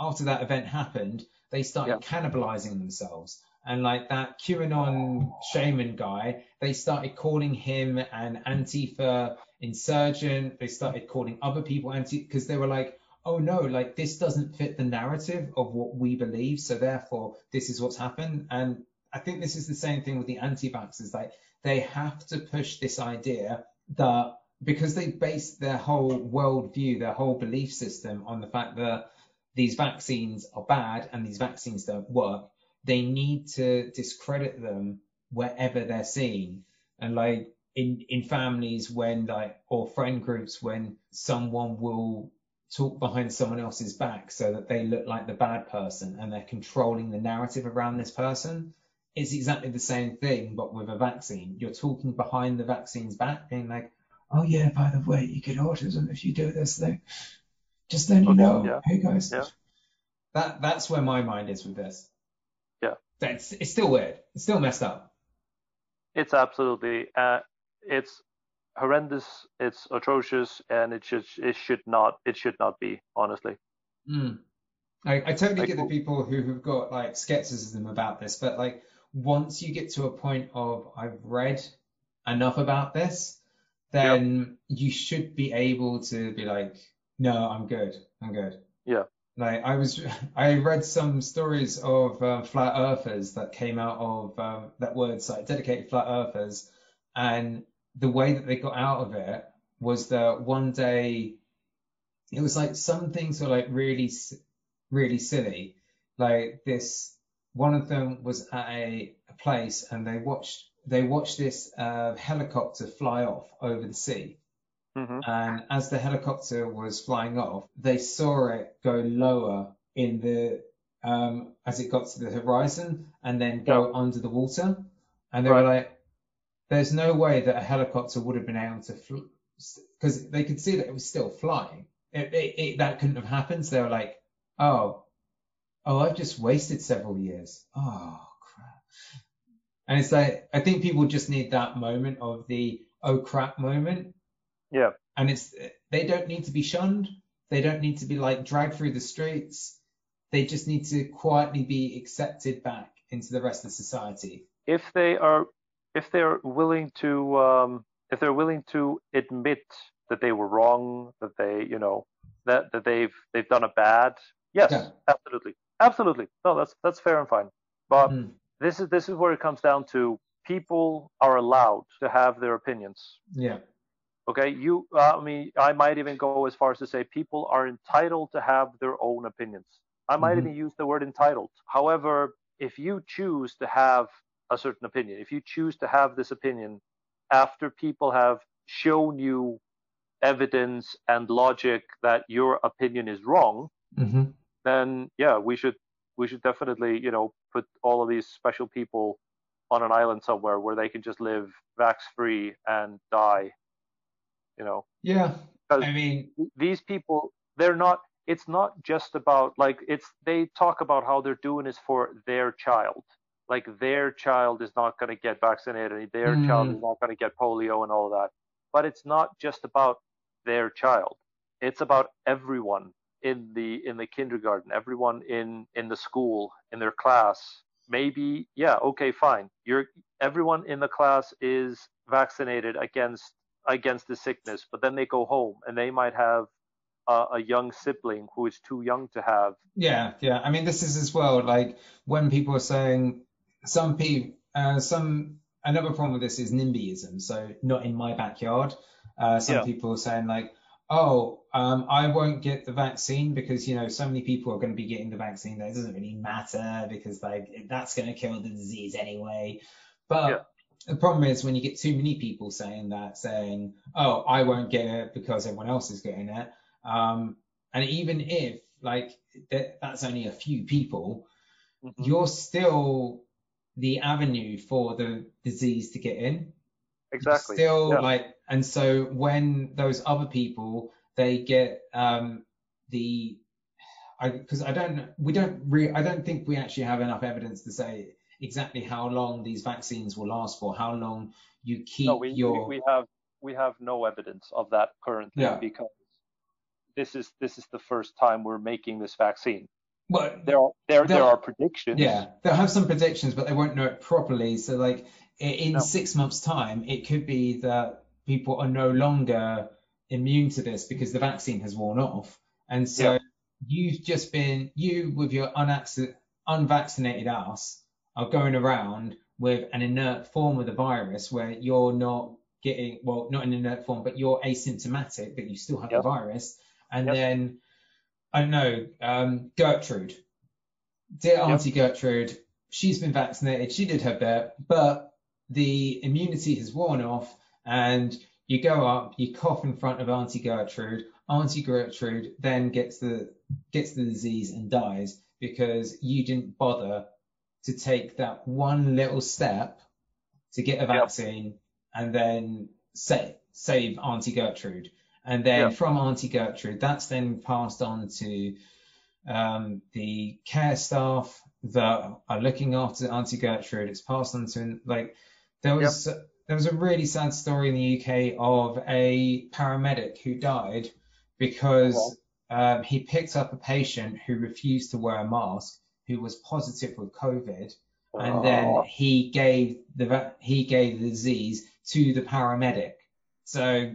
Speaker 1: after that event happened they started cannibalizing themselves. And like that QAnon shaman guy they started calling him an Antifa insurgent. They started calling other people anti because they were like oh no, like this doesn't fit the narrative of what we believe, so therefore this is what's happened. And I think this is the same thing with the anti-vaxxers. Like they have to push this idea that because they base their whole worldview, their whole belief system on the fact that these vaccines are bad and these vaccines don't work, they need to discredit them wherever they're seen. And like in in families when like or friend groups when someone will talk behind someone else's back so that they look like the bad person and they're controlling the narrative around this person. It's exactly the same thing, but with a vaccine. You're talking behind the vaccine's back, being like, oh yeah, by the way, you get autism if you do this thing. Just then you
Speaker 2: Okay,
Speaker 1: know.
Speaker 2: yeah.
Speaker 1: Hey guys.
Speaker 2: Yeah.
Speaker 1: That that's where my mind is with this.
Speaker 2: Yeah.
Speaker 1: That's it's still weird. It's still messed up.
Speaker 2: It's absolutely uh, it's horrendous. It's atrocious, and it should it should not it should not be honestly.
Speaker 1: Mm. I, I totally
Speaker 2: Like,
Speaker 1: get the people who have got like skepticism about this, but like once you get to a point of I've read enough about this, then you should be able to be like, no, I'm good, I'm good.
Speaker 2: Yeah.
Speaker 1: Like I was, I read some stories of uh, flat earthers that came out of um, that word site, dedicated flat earthers, and the way that they got out of it was that one day it was like some things were like really really silly like this one of them was at a, a place and they watched they watched this uh, helicopter fly off over the sea.
Speaker 2: Hmm
Speaker 1: and as the helicopter was flying off they saw it go lower in the um as it got to the horizon and then go under the water. And they were like there's no way that a helicopter would have been able to because they could see that it was still flying. It, it, it, that couldn't have happened. So they were like oh, oh, I've just wasted several years. Oh crap. And it's like I think people just need that moment of the oh crap moment.
Speaker 2: Yeah.
Speaker 1: And it's they don't need to be shunned. They don't need to be like dragged through the streets. They just need to quietly be accepted back into the rest of society.
Speaker 2: If they are if they're willing to um, if they're willing to admit that they were wrong, that they you know that that they've they've done a bad, yes,
Speaker 1: Yeah.
Speaker 2: absolutely, absolutely. No, that's that's fair and fine. But
Speaker 1: Mm.
Speaker 2: this is this is where it comes down to people are allowed to have their opinions.
Speaker 1: Yeah.
Speaker 2: Okay, you. Uh, I mean, I might even go as far as to say people are entitled to have their own opinions. I might
Speaker 1: Mhm.
Speaker 2: even use the word entitled. However, if you choose to have a certain opinion, if you choose to have this opinion after people have shown you evidence and logic that your opinion is wrong,
Speaker 1: hmm
Speaker 2: then yeah, we should we should definitely you know put all of these special people on an island somewhere where they can just live vax free and die. You know,
Speaker 1: Yeah. I mean,
Speaker 2: these people they're not. It's not just about like it's. They talk about how they're doing this for their child. Like their child is not going to get vaccinated. Their child
Speaker 1: Mm.
Speaker 2: is not going to get polio and all of that. But it's not just about their child. It's about everyone in the in the kindergarten, everyone in in the school, in their class. Maybe yeah, okay, fine. You're everyone in the class is vaccinated against against the sickness, but then they go home and they might have a, a young sibling who is too young to have.
Speaker 1: yeah, yeah. I mean, this is as well like when people are saying some people, uh, some another problem with this is NIMBYism. So not in my backyard. Uh, some
Speaker 2: Yeah.
Speaker 1: people are saying like, oh, um, I won't get the vaccine because you know so many people are going to be getting the vaccine that it doesn't really matter because like that's going to kill the disease anyway. But
Speaker 2: Yeah.
Speaker 1: the problem is when you get too many people saying that, saying, oh, I won't get it because everyone else is getting it. Um, and even if like that, that's only a few people,
Speaker 2: Mhm.
Speaker 1: you're still the avenue for the disease to get in.
Speaker 2: Exactly.
Speaker 1: Still
Speaker 2: Yeah.
Speaker 1: like, and so when those other people they get um, the, I because I don't, we don't re, I don't think we actually have enough evidence to say exactly how long these vaccines will last for, how long you keep
Speaker 2: no, we,
Speaker 1: your,
Speaker 2: we have we have no evidence of that currently
Speaker 1: Yeah.
Speaker 2: because this is this is the first time we're making this vaccine.
Speaker 1: well,
Speaker 2: There are there
Speaker 1: There-
Speaker 2: there are predictions.
Speaker 1: Yeah, they'll have some predictions, but they won't know it properly. So, like in
Speaker 2: No.
Speaker 1: six months' time, it could be that people are no longer immune to this because the vaccine has worn off, and so
Speaker 2: Yeah.
Speaker 1: you've just been you with your unac- unvaccinated ass are going around with an inert form of the virus where you're not getting well, not an inert form, but you're asymptomatic, but you still have
Speaker 2: Yep.
Speaker 1: the virus, and
Speaker 2: Yep.
Speaker 1: then I don't know, um, Gertrude. Dear. Auntie Gertrude, she's been vaccinated, she did her bit, but the immunity has worn off, and you go up, you cough in front of Auntie Gertrude. Auntie Gertrude then gets the gets the disease and dies because you didn't bother to take that one little step to get a
Speaker 2: Yep.
Speaker 1: vaccine and then save save Auntie Gertrude. And then
Speaker 2: Yep.
Speaker 1: from Auntie Gertrude, that's then passed on to um, the care staff that are looking after Auntie Gertrude. It's passed on to like there was there was a really sad story in the UK of a paramedic who died because um, he picked up a patient who refused to wear a mask, who was positive with COVID, and then
Speaker 2: Oh,
Speaker 1: he gave the he gave the disease to the paramedic. So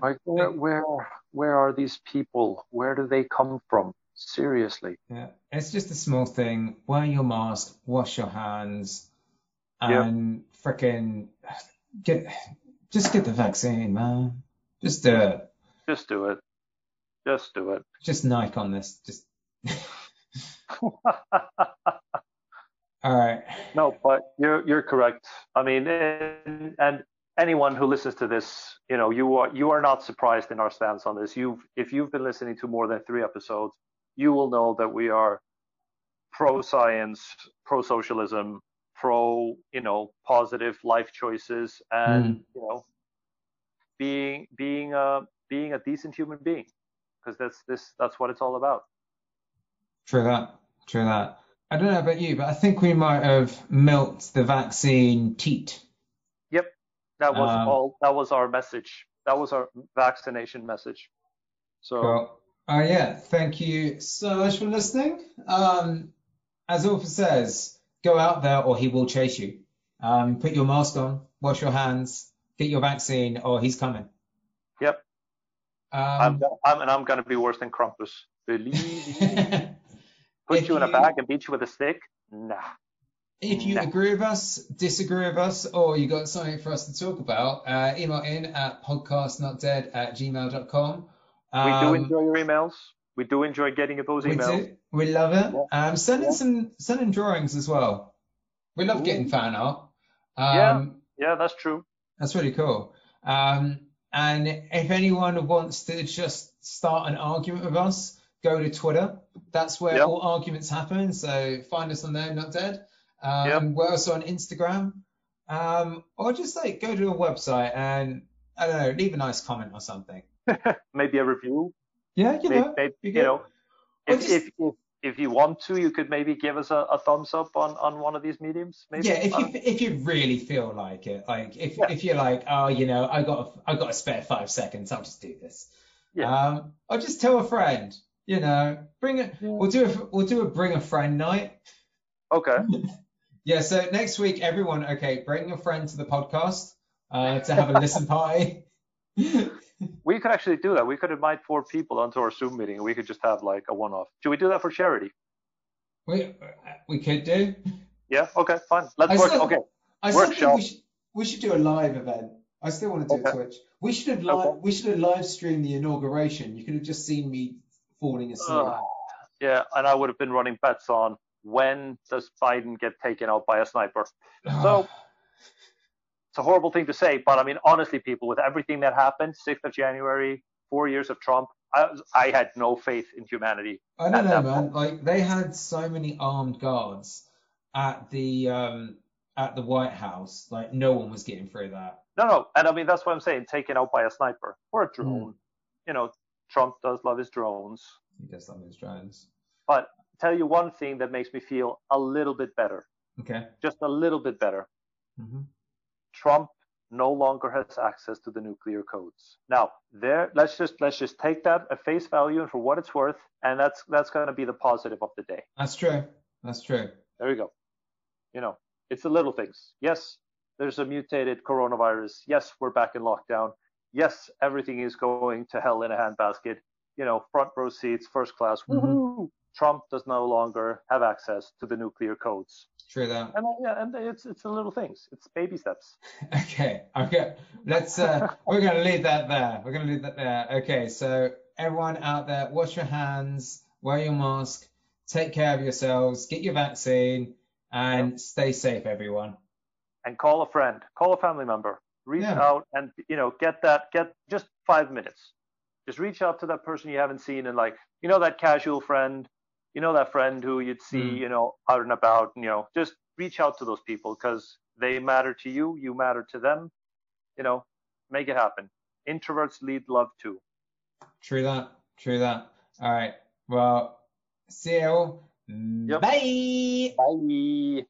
Speaker 2: like where where where are these people? Where do they come from? Seriously.
Speaker 1: Yeah, it's just a small thing. Wear your mask, wash your hands, And frickin' get just get the vaccine, man. Just do it.
Speaker 2: Just do it. Just do it.
Speaker 1: Just Nike on this. Just all right.
Speaker 2: No, but you're you're correct. I mean, and, and anyone who listens to this, you know, you are you are not surprised in our stance on this. You've if you've been listening to more than three episodes, you will know that we are pro science, pro socialism, pro you know positive life choices, and you know being being a being a decent human being, because that's this that's what it's all about.
Speaker 1: True that. True that. I don't know about you, but I think we might have milked the vaccine teat.
Speaker 2: Yep, that was
Speaker 1: Um,
Speaker 2: all. That was our message. That was our vaccination message. So
Speaker 1: Cool. Oh yeah, thank you so much for listening. Um, as Orpha says, go out there or he will chase you. Um, put your mask on, wash your hands, get your vaccine, or he's coming.
Speaker 2: yep, I'm,
Speaker 1: Um,
Speaker 2: I'm and I'm gonna be worse than Krampus. Believe me. Put you in a bag and beat you with a stick? Nah.
Speaker 1: If you
Speaker 2: No.
Speaker 1: agree with us, disagree with us, or you got something for us to talk about, uh, email in at podcastnotdead at gmail.com.
Speaker 2: We do
Speaker 1: Um,
Speaker 2: enjoy your emails. We do enjoy getting those emails.
Speaker 1: we do. We love it.
Speaker 2: Yeah.
Speaker 1: Um, send in
Speaker 2: Yeah.
Speaker 1: some send in drawings as well. We love
Speaker 2: Ooh.
Speaker 1: getting fan art. Um,
Speaker 2: Yeah. Yeah, that's true.
Speaker 1: That's really cool. Um, and if anyone wants to just start an argument with us, go to Twitter. That's where
Speaker 2: Yep.
Speaker 1: all arguments happen. So find us on there, not dead. Um,
Speaker 2: Yep.
Speaker 1: We're also on Instagram. Um, or just like go to a website and I don't know, leave a nice comment or something.
Speaker 2: Maybe a review.
Speaker 1: Yeah, you know,
Speaker 2: maybe,
Speaker 1: you
Speaker 2: you know, if,
Speaker 1: just-
Speaker 2: if, if, if you want to, you could maybe give us a, a thumbs up on, on one of these mediums. Maybe.
Speaker 1: Yeah, if you
Speaker 2: don't-
Speaker 1: if you really feel like it, like if
Speaker 2: Yeah.
Speaker 1: if you're like, oh, you know, I got a, I got a spare five seconds, I'll just do this.
Speaker 2: Yeah.
Speaker 1: Um, or just tell a friend, you know, bring it.
Speaker 2: Yeah.
Speaker 1: We'll do a we'll do a bring a friend night.
Speaker 2: okay.
Speaker 1: Yeah. So next week, everyone, okay, bring a friend to the podcast uh, to have a listen party.
Speaker 2: We could actually do that. We could invite four people onto our Zoom meeting and we could just have like a one off. Should we do that for charity?
Speaker 1: we we could do.
Speaker 2: Yeah? Okay, fine. Let's
Speaker 1: I
Speaker 2: work.
Speaker 1: still-
Speaker 2: Okay.
Speaker 1: I
Speaker 2: Workshop.
Speaker 1: we should we should do a live event. I still want to do
Speaker 2: Okay.
Speaker 1: a Twitch. We should have live
Speaker 2: Okay.
Speaker 1: we should have live streamed the inauguration. You could have just seen me falling asleep.
Speaker 2: Ugh. yeah, and I would have been running bets on when does Biden get taken out by a sniper. So it's a horrible thing to say, but I mean, honestly, people, with everything that happened, 6th of January, four years of Trump, I, I had no faith in humanity.
Speaker 1: I don't know, man.
Speaker 2: point.
Speaker 1: Like they had so many armed guards at the um at the White House. Like no one was getting through that.
Speaker 2: No, no, and I mean that's what I'm saying, taken out by a sniper or a drone. You know, Trump does love his drones.
Speaker 1: He does love his drones.
Speaker 2: But tell you one thing that makes me feel a little bit better,
Speaker 1: Okay.
Speaker 2: just a little bit better.
Speaker 1: hmm
Speaker 2: Trump no longer has access to the nuclear codes. Now, there, let's just let's just take that at face value and for what it's worth, and that's that's going to be the positive of the day.
Speaker 1: That's true. That's true.
Speaker 2: There you go. You know, it's the little things. Yes, there's a mutated coronavirus. Yes, we're back in lockdown. Yes, everything is going to hell in a handbasket. You know, front row seats, first class.
Speaker 1: Mhm.
Speaker 2: Trump does no longer have access to the nuclear codes.
Speaker 1: True that.
Speaker 2: And uh, yeah, and it's it's the little things. It's baby steps.
Speaker 1: Okay. Okay. Let's uh we're gonna leave that there. We're gonna leave that there. Okay, so everyone out there, wash your hands, wear your mask, take care of yourselves, get your vaccine, and stay safe, everyone.
Speaker 2: and call a friend, call a family member, reach
Speaker 1: Yeah.
Speaker 2: out and you know get that get just five minutes. Just reach out to that person you haven't seen and like you know that casual friend, you know that friend who you'd see
Speaker 1: Mm.
Speaker 2: you know out and about. You know just reach out to those people because they matter to you, you matter to them. You know, make it happen. Introverts lead love too.
Speaker 1: True that. True that. All right. Well, see you.
Speaker 2: Yep.
Speaker 1: Bye.
Speaker 2: Bye.